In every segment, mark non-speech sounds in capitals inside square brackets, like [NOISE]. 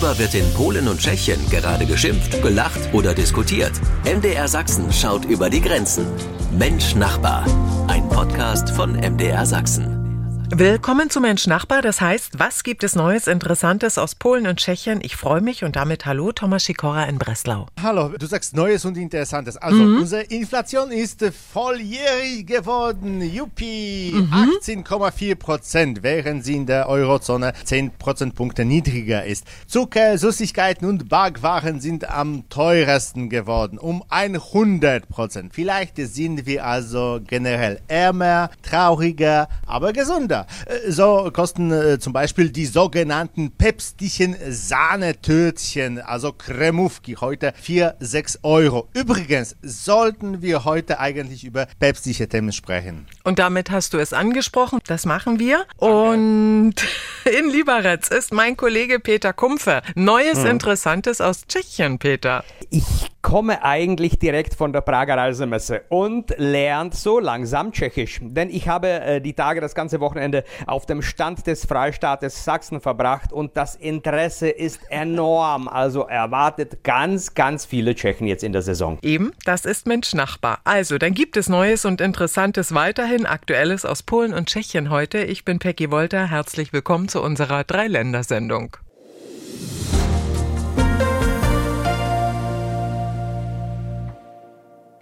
Worüber wird in Polen und Tschechien gerade geschimpft, gelacht oder diskutiert? MDR Sachsen schaut über die Grenzen. Mensch Nachbar. Ein Podcast von MDR Sachsen. Willkommen zu Mensch Nachbar. Das heißt, was gibt es Neues, Interessantes aus Polen und Tschechien? Ich freue mich und damit hallo, Thomas Sikora in Breslau. Hallo, du sagst Neues und Interessantes. Also, mhm. unsere Inflation ist volljährig geworden. Juppie, mhm. 18,4 Prozent, während sie in der Eurozone 10 Prozentpunkte niedriger ist. Zucker, Süßigkeiten und Backwaren sind am teuersten geworden, um 100 Prozent. Vielleicht sind wir also generell ärmer, trauriger, aber gesunder. Äh, so kosten äh, zum Beispiel die sogenannten päpstlichen Sahnetörtchen, also Kremówki, heute 4, 6 Euro. Übrigens sollten wir heute eigentlich über päpstliche Themen sprechen. Und damit hast du es angesprochen. Das machen wir. Und [LAUGHS] in Liberec ist mein Kollege Peter Kumpfe. Neues hm. Interessantes aus Tschechien, Peter. Ich komme eigentlich direkt von der Prager Reisemesse und lernt so langsam Tschechisch. Denn ich habe äh, die Tage, das ganze Wochenende auf dem Stand des Freistaates Sachsen verbracht und das Interesse ist enorm. Also erwartet ganz, ganz viele Tschechen jetzt in der Saison. Eben, das ist Mensch Nachbar. Also, dann gibt es Neues und Interessantes weiterhin, Aktuelles aus Polen und Tschechien heute. Ich bin Peggy Wolter. Herzlich willkommen zu unserer Dreiländersendung.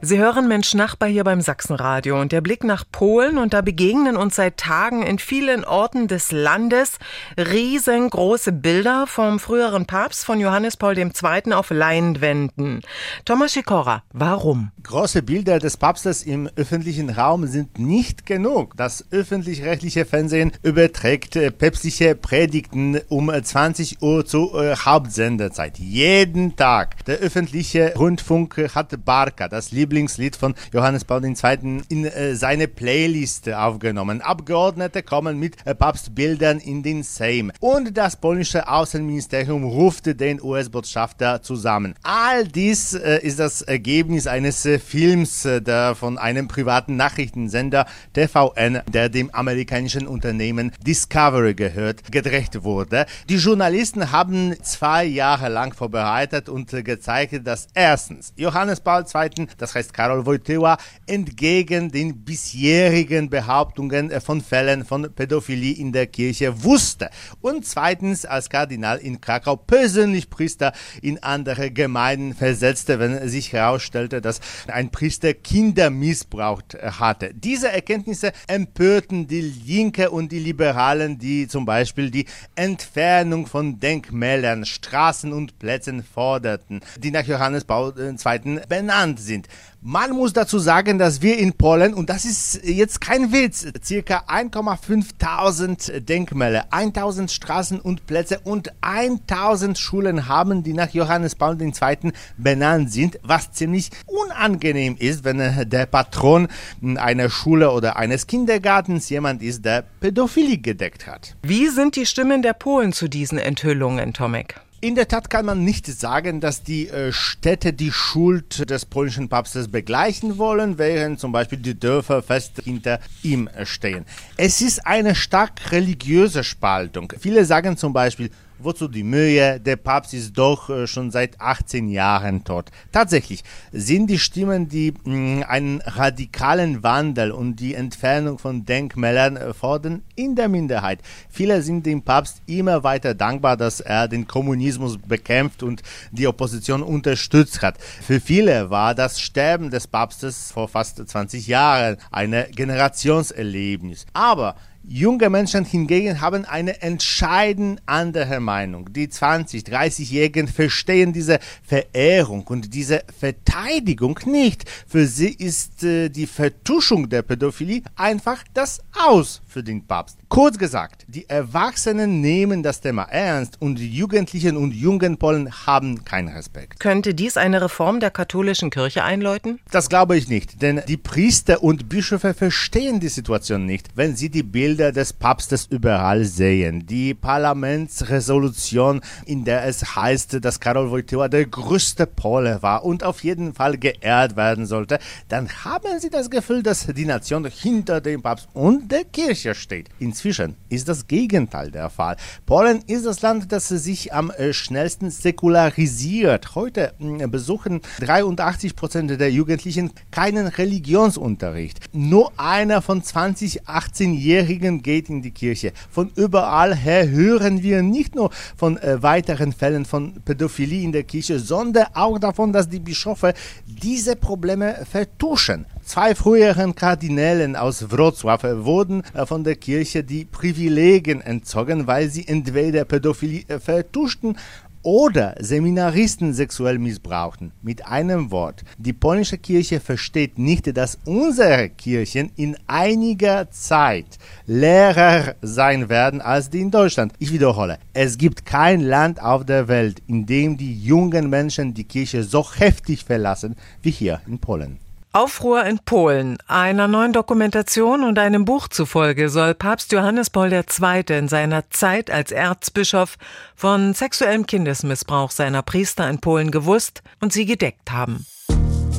Sie hören Mensch Nachbar hier beim Sachsenradio und der Blick nach Polen und da begegnen uns seit Tagen in vielen Orten des Landes riesengroße Bilder vom früheren Papst von Johannes Paul II. auf Leinwänden. Thomas Sikora, warum? Große Bilder des Papstes im öffentlichen Raum sind nicht genug. Das öffentlich-rechtliche Fernsehen überträgt äh, päpstliche Predigten um 20 Uhr zur äh, Hauptsendezeit. Jeden Tag. Der öffentliche Rundfunk hat Barca, das Liebe Lieblingslied von Johannes Paul II. in äh, seine Playlist aufgenommen. Abgeordnete kommen mit äh, Papstbildern in den Sejm. Und das polnische Außenministerium ruft den US-Botschafter zusammen. All dies äh, ist das Ergebnis eines Films, der von einem privaten Nachrichtensender TVN, der dem amerikanischen Unternehmen Discovery gehört, gedreht wurde. Die Journalisten haben zwei Jahre lang vorbereitet und gezeigt, dass erstens Johannes Paul II. das heißt Karol Wojtyła, entgegen den bisherigen Behauptungen von Fällen von Pädophilie in der Kirche wusste. Und zweitens als Kardinal in Krakau persönlich Priester in andere Gemeinden versetzte, wenn sich herausstellte, dass ein Priester Kinder missbraucht hatte. Diese Erkenntnisse empörten die Linke und die Liberalen, die zum Beispiel die Entfernung von Denkmälern, Straßen und Plätzen forderten, die nach Johannes Paul II. benannt sind. Man muss dazu sagen, dass wir in Polen, und das ist jetzt kein Witz, circa 1,5 Denkmäler, 1000 Straßen und Plätze und 1000 Schulen haben, die nach Johannes Paul II. benannt sind, was ziemlich unangenehm ist, wenn der Patron einer Schule oder eines Kindergartens jemand ist, der Pädophilie gedeckt hat. Wie sind die Stimmen der Polen zu diesen Enthüllungen, Tomek? In der Tat kann man nicht sagen, dass die äh, Städte die Schuld des polnischen Papstes begleichen wollen, während zum Beispiel die Dörfer fest hinter ihm stehen. Es ist eine stark religiöse Spaltung. Viele sagen zum Beispiel, Wozu die Mühe? Der Papst ist doch äh, schon seit 18 Jahren tot. Tatsächlich sind die Stimmen, die mh, einen radikalen Wandel und die Entfernung von Denkmälern äh, fordern, in der Minderheit. Viele sind dem Papst immer weiter dankbar, dass er den Kommunismus bekämpft und die Opposition unterstützt hat. Für viele war das Sterben des Papstes vor fast 20 Jahren ein Generationserlebnis. Aber Junge Menschen hingegen haben eine entscheidend andere Meinung. Die 20-, 30-Jährigen verstehen diese Verehrung und diese Verteidigung nicht. Für sie ist äh, die Vertuschung der Pädophilie einfach das Aus für den Papst. Kurz gesagt, die Erwachsenen nehmen das Thema ernst und die Jugendlichen und jungen Polen haben keinen Respekt. Könnte dies eine Reform der katholischen Kirche einläuten? Das glaube ich nicht, denn die Priester und Bischöfe verstehen die Situation nicht, wenn sie die Bilder des Papstes überall sehen, die Parlamentsresolution, in der es heißt, dass Karol Wojtyła der größte Pole war und auf jeden Fall geehrt werden sollte, dann haben Sie das Gefühl, dass die Nation hinter dem Papst und der Kirche steht. Inzwischen ist das Gegenteil der Fall. Polen ist das Land, das sich am äh, schnellsten säkularisiert. Heute hm, besuchen 83 Prozent der Jugendlichen keinen Religionsunterricht. Nur einer von 20 18-Jährigen geht in die Kirche. Von überall her hören wir nicht nur von äh, weiteren Fällen von Pädophilie in der Kirche, sondern auch davon, dass die Bischöfe diese Probleme vertuschen. Zwei früheren Kardinälen aus Wrocław wurden äh, von der Kirche die Privilegien entzogen, weil sie entweder Pädophilie äh, vertuschten oder Seminaristen sexuell missbrauchten. Mit einem Wort, die polnische Kirche versteht nicht, dass unsere Kirchen in einiger Zeit leerer sein werden als die in Deutschland. Ich wiederhole, es gibt kein Land auf der Welt, in dem die jungen Menschen die Kirche so heftig verlassen wie hier in Polen. Aufruhr in Polen. Einer neuen Dokumentation und einem Buch zufolge soll Papst Johannes Paul II. in seiner Zeit als Erzbischof von sexuellem Kindesmissbrauch seiner Priester in Polen gewusst und sie gedeckt haben.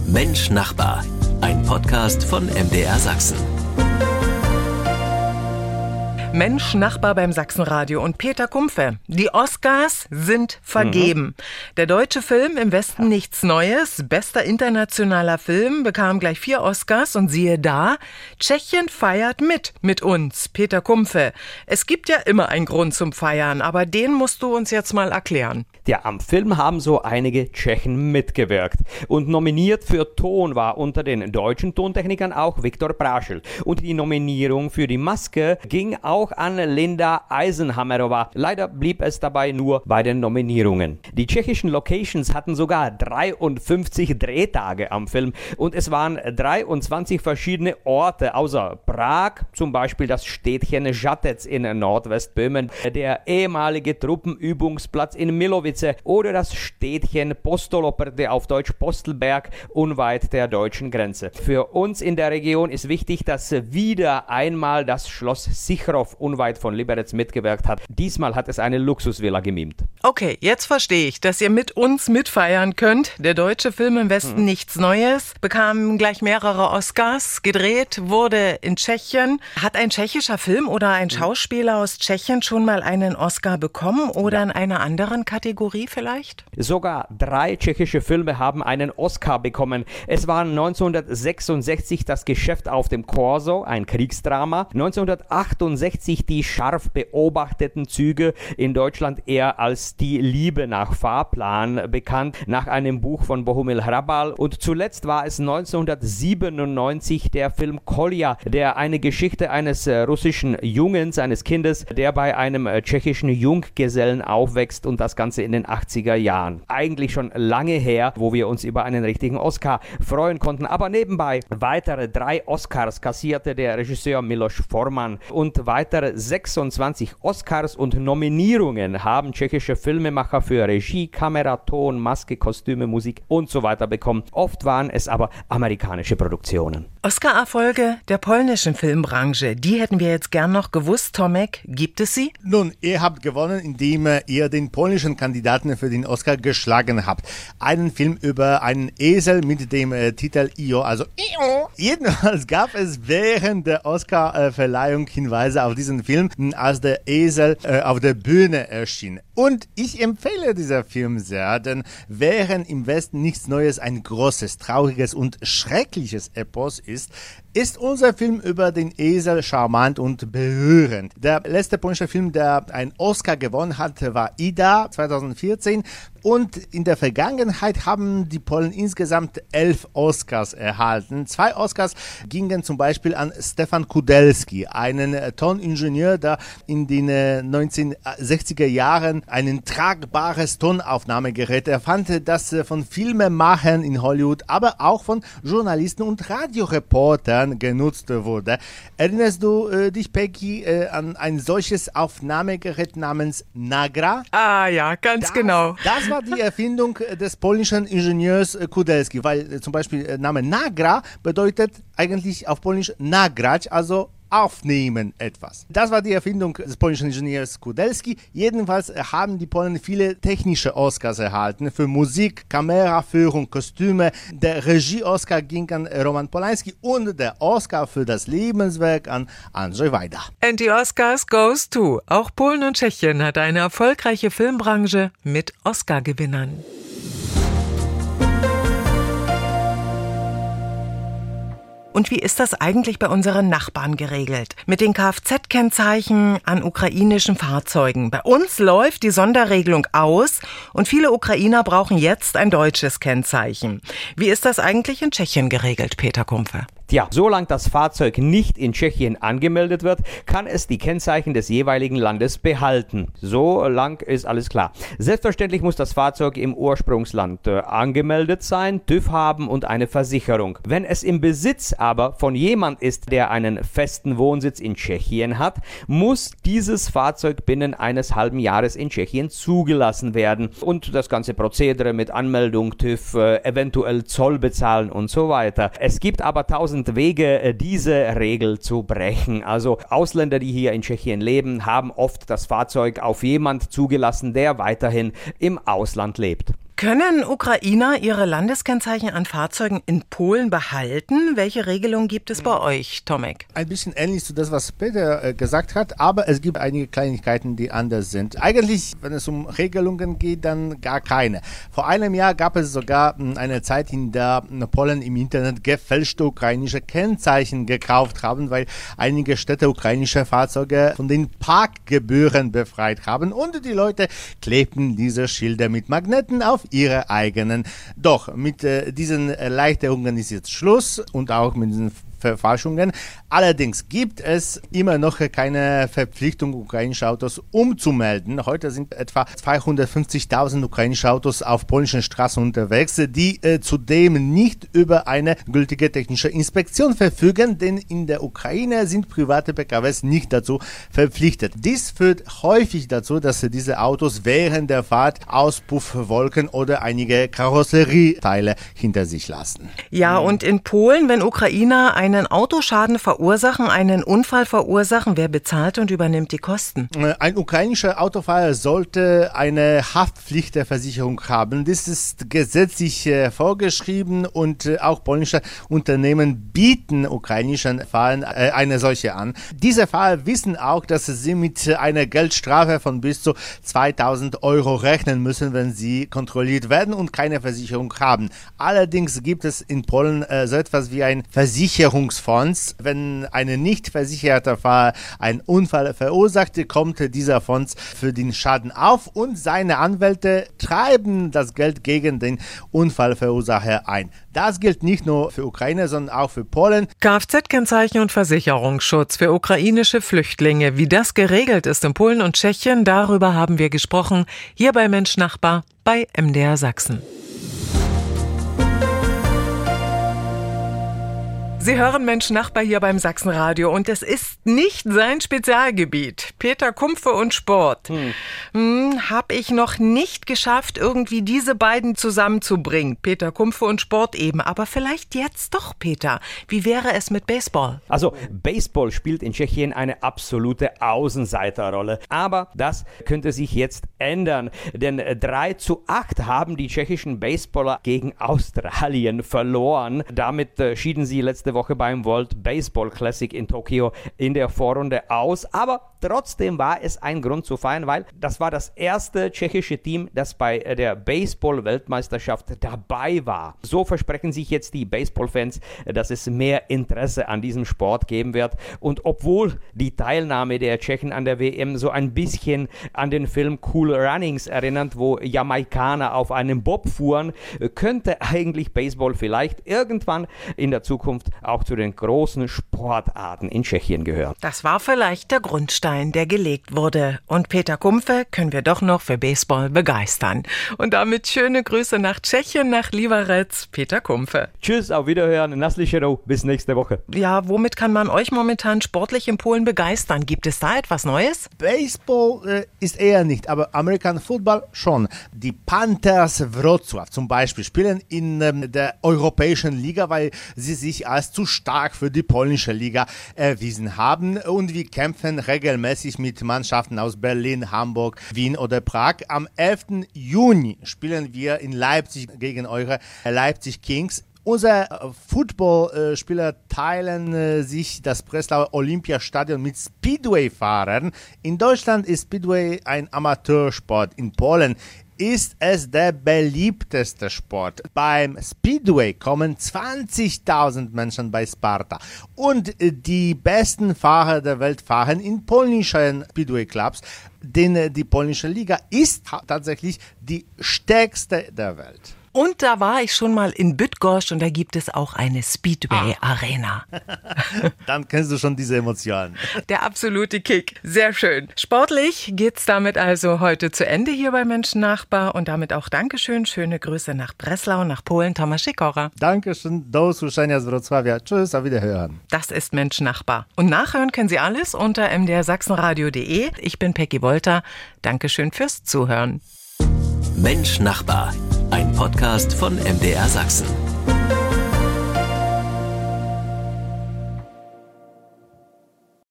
Mensch Nachbar, ein Podcast von MDR Sachsen. Mensch, Nachbar beim Sachsenradio und Peter Kumpfe. Die Oscars sind vergeben. Mhm. Der deutsche Film Im Westen ja. nichts Neues, bester internationaler Film, bekam gleich vier Oscars und siehe da, Tschechien feiert mit, mit uns, Peter Kumpfe. Es gibt ja immer einen Grund zum Feiern, aber den musst du uns jetzt mal erklären. Ja, am Film haben so einige Tschechen mitgewirkt. Und nominiert für Ton war unter den deutschen Tontechnikern auch Viktor Praschel. Und die Nominierung für die Maske ging auch an Linda Eisenhammerova. Leider blieb es dabei nur bei den Nominierungen. Die tschechischen Locations hatten sogar 53 Drehtage am Film und es waren 23 verschiedene Orte, außer Prag, zum Beispiel das Städtchen Žatec in Nordwestböhmen, der ehemalige Truppenübungsplatz in Katowice oder das Städtchen Postoloperde auf Deutsch Postelberg unweit der deutschen Grenze. Für uns in der Region ist wichtig, dass wieder einmal das Schloss Sichrow unweit von Liberec mitgewirkt hat. Diesmal hat es eine Luxusvilla gemimt. Okay, jetzt verstehe ich, dass ihr mit uns mitfeiern könnt. Der deutsche Film im Westen hm. nichts Neues bekam gleich mehrere Oscars. Gedreht wurde in Tschechien. Hat ein tschechischer Film oder ein hm. Schauspieler aus Tschechien schon mal einen Oscar bekommen oder ja. in einer anderen Kategorie? Vielleicht? Sogar drei tschechische Filme haben einen Oscar bekommen. Es war 1966 das Geschäft auf dem Corso, ein Kriegsdrama. 1968 die scharf beobachteten Züge in Deutschland eher als die Liebe nach Fahrplan bekannt, nach einem Buch von Bohumil Hrabal. Und zuletzt war es 1997 der Film Kolja, der eine Geschichte eines äh, russischen Jungens, eines Kindes, der bei einem äh, tschechischen Junggesellen aufwächst und das Ganze in den 80er Jahren. Eigentlich schon lange her, wo wir uns über einen richtigen Oscar freuen konnten. Aber nebenbei weitere drei Oscars kassierte der Regisseur Milos Forman und weitere 26 Oscars und Nominierungen haben tschechische Filmemacher für Regie, Kamera, Ton, Maske, Kostüme, Musik und so weiter bekommen. Oft waren es aber amerikanische Produktionen. Oscar-Erfolge der polnischen Filmbranche, die hätten wir jetzt gern noch gewusst. Tomek, gibt es sie? Nun, ihr habt gewonnen, indem ihr den polnischen Kandidaten für den Oscar geschlagen habt. Einen Film über einen Esel mit dem äh, Titel Io, also Io. Jedenfalls gab es während der Oscar-Verleihung Hinweise auf diesen Film, als der Esel äh, auf der Bühne erschien. Und ich empfehle dieser Film sehr, denn während im Westen nichts Neues ein großes, trauriges und schreckliches Epos ist, ist unser Film über den Esel charmant und berührend. Der letzte polnische Film, der einen Oscar gewonnen hat, war Ida 2014. Und in der Vergangenheit haben die Polen insgesamt elf Oscars erhalten. Zwei Oscars gingen zum Beispiel an Stefan Kudelski, einen Toningenieur, der in den 1960er Jahren ein tragbares Tonaufnahmegerät erfand, das von Filmemachern in Hollywood, aber auch von Journalisten und Radioreportern genutzt wurde. Erinnerst du äh, dich, Peggy, äh, an ein solches Aufnahmegerät namens Nagra? Ah ja, ganz das, genau. Das war die Erfindung des polnischen Ingenieurs äh, Kudelski, weil äh, zum Beispiel äh, Name Nagra bedeutet eigentlich auf Polnisch nagrać, also aufnehmen etwas. Das war die Erfindung des polnischen Ingenieurs Kudelski. Jedenfalls haben die Polen viele technische Oscars erhalten für Musik, Kameraführung, Kostüme. Der Regie-Oscar ging an Roman Polanski und der Oscar für das Lebenswerk an Andrzej Wajda. And the Oscars goes to. Auch Polen und Tschechien hat eine erfolgreiche Filmbranche mit Oscar-Gewinnern. Und wie ist das eigentlich bei unseren Nachbarn geregelt? Mit den Kfz-Kennzeichen an ukrainischen Fahrzeugen. Bei uns läuft die Sonderregelung aus und viele Ukrainer brauchen jetzt ein deutsches Kennzeichen. Wie ist das eigentlich in Tschechien geregelt, Peter Kumpfe? Tja, solange das Fahrzeug nicht in Tschechien angemeldet wird, kann es die Kennzeichen des jeweiligen Landes behalten. So lang ist alles klar. Selbstverständlich muss das Fahrzeug im Ursprungsland äh, angemeldet sein, TÜV haben und eine Versicherung. Wenn es im Besitz aber von jemand ist, der einen festen Wohnsitz in Tschechien hat, muss dieses Fahrzeug binnen eines halben Jahres in Tschechien zugelassen werden und das ganze Prozedere mit Anmeldung, TÜV, äh, eventuell Zoll bezahlen und so weiter. Es gibt aber tausend tausend Wege, äh, diese Regel zu brechen. Also Ausländer, die hier in Tschechien leben, haben oft das Fahrzeug auf jemand zugelassen, der weiterhin im Ausland lebt. Können Ukrainer ihre Landeskennzeichen an Fahrzeugen in Polen behalten? Welche Regelung gibt es bei euch, Tomek? Ein bisschen ähnlich zu das, was Peter äh, gesagt hat, aber es gibt einige Kleinigkeiten, die anders sind. Eigentlich, wenn es um Regelungen geht, dann gar keine. Vor einem Jahr gab es sogar hm, eine Zeit, in der Polen im Internet gefälschte ukrainische Kennzeichen gekauft haben, weil einige Städte ukrainische Fahrzeuge von den Parkgebühren befreit haben und die Leute klebten diese Schilder mit Magneten auf ihre eigenen. Doch mit äh, diesen Erleichterungen ist jetzt Schluss und auch mit diesen Verfälschungen. Allerdings gibt es immer noch keine Verpflichtung, ukrainische Autos umzumelden. Heute sind etwa 250.000 ukrainische Autos auf polnischen Straßen unterwegs, die äh, zudem nicht über eine gültige technische Inspektion verfügen, denn in der Ukraine sind private PKWs nicht dazu verpflichtet. Dies führt häufig dazu, dass diese Autos während der Fahrt Auspuffwolken oder einige Karosserieteile hinter sich lassen. Ja, und in Polen, wenn Ukrainer ein einen Autoschaden verursachen, einen Unfall verursachen, wer bezahlt und übernimmt die Kosten? Äh, ein ukrainischer Autofahrer sollte eine Haftpflicht der Versicherung haben. Das ist gesetzlich äh, vorgeschrieben und äh, auch polnische Unternehmen bieten ukrainischen Fahrern eine solche an. Diese Fahrer wissen auch, dass sie mit einer Geldstrafe von bis zu 2000 Euro rechnen müssen, wenn sie kontrolliert werden und keine Versicherung haben. Allerdings gibt es in Polen so etwas wie ein Versicherungs Versicherungsfonds. Wenn ein nicht versicherter Fahrer einen Unfall verursacht, kommt dieser Fonds für den Schaden auf und seine Anwälte treiben das Geld gegen den Unfallverursacher ein. Das gilt nicht nur für Ukraine, sondern auch für Polen. Kfz-Kennzeichen und Versicherungsschutz für ukrainische Flüchtlinge. Wie das geregelt ist in Polen und Tschechien, darüber haben wir gesprochen. Hier bei Mensch Nachbar bei MDR Sachsen. Sie hören Mensch Nachbar hier beim Sachsenradio und es ist nicht sein Spezialgebiet. Peter Kumpfe und Sport. Hm. Hm, hab ich noch nicht geschafft, irgendwie diese beiden zusammenzubringen. Peter Kumpfe und Sport eben. Aber vielleicht jetzt doch, Peter. Wie wäre es mit Baseball? Also, Baseball spielt in Tschechien eine absolute Außenseiterrolle. Aber das könnte sich jetzt ändern. Denn 3 zu 8 haben die tschechischen Baseballer gegen Australien verloren. Damit äh, schieden sie letzte letzte Woche beim World Baseball Classic in Tokio in der Vorrunde aus. Aber trotzdem war es ein Grund zu feiern, weil das war das erste tschechische Team, das bei der Baseball-Weltmeisterschaft dabei war. So versprechen sich jetzt die Baseball-Fans, dass es mehr Interesse an diesem Sport geben wird. Und obwohl die Teilnahme der Tschechen an der WM so ein bisschen an den Film Cool Runnings erinnert, wo Jamaikaner auf einem Bob fuhren, könnte eigentlich Baseball vielleicht irgendwann in der Zukunft auch zu den großen Sportarten in Tschechien gehören. Das war vielleicht der Grundstein, der gelegt wurde. Und Peter Kumpfe können wir doch noch für Baseball begeistern. Und damit schöne Grüße nach Tschechien, nach Liberec, Peter Kumpfe. Tschüss, auf Wiederhören, Naslichero, bis nächste Woche. Ja, womit kann man euch momentan sportlich in Polen begeistern? Gibt es da etwas Neues? Baseball äh, ist eher nicht, aber American Football schon. Die Panthers Wrocław zum Beispiel spielen in ähm, der europäischen Liga, weil sie sich als zu stark für die polnische Liga erwiesen haben und wir kämpfen regelmäßig mit Mannschaften aus Berlin, Hamburg, Wien oder Prag. Am 11. Juni spielen wir in Leipzig gegen eure Leipzig Kings. Unsere Footballspieler teilen äh, sich das Breslauer Olympiastadion mit Speedway-Fahrern. In Deutschland ist Speedway ein Amateursport. In Polen ist es der beliebteste Sport. Beim Speedway kommen 20.000 Menschen bei Sparta. Und die besten Fahrer der Welt fahren in polnischen Speedway-Clubs. Denn äh, die polnische Liga ist tatsächlich die stärkste der Welt. Und da war ich schon mal in Bydgoszcz und da gibt es auch eine Speedway-Arena. [LAUGHS] Dann kennst du schon diese Emotionen. Der absolute Kick. Sehr schön. Sportlich geht's damit also heute zu Ende hier bei Menschen Nachbar und damit auch Dankeschön. Schöne Grüße nach Breslau, nach Polen, Thomas Sikora. Dankeschön. Do usłyszenia z Wrocławia. Tschüss, auf Wiederhören. Das ist Mensch Nachbar. Und nachhören können Sie alles unter mdrsachsenradio.de. Ich bin Peggy Wolter. Dankeschön fürs Zuhören. Mensch Nachbar, ein Podcast von MDR Sachsen.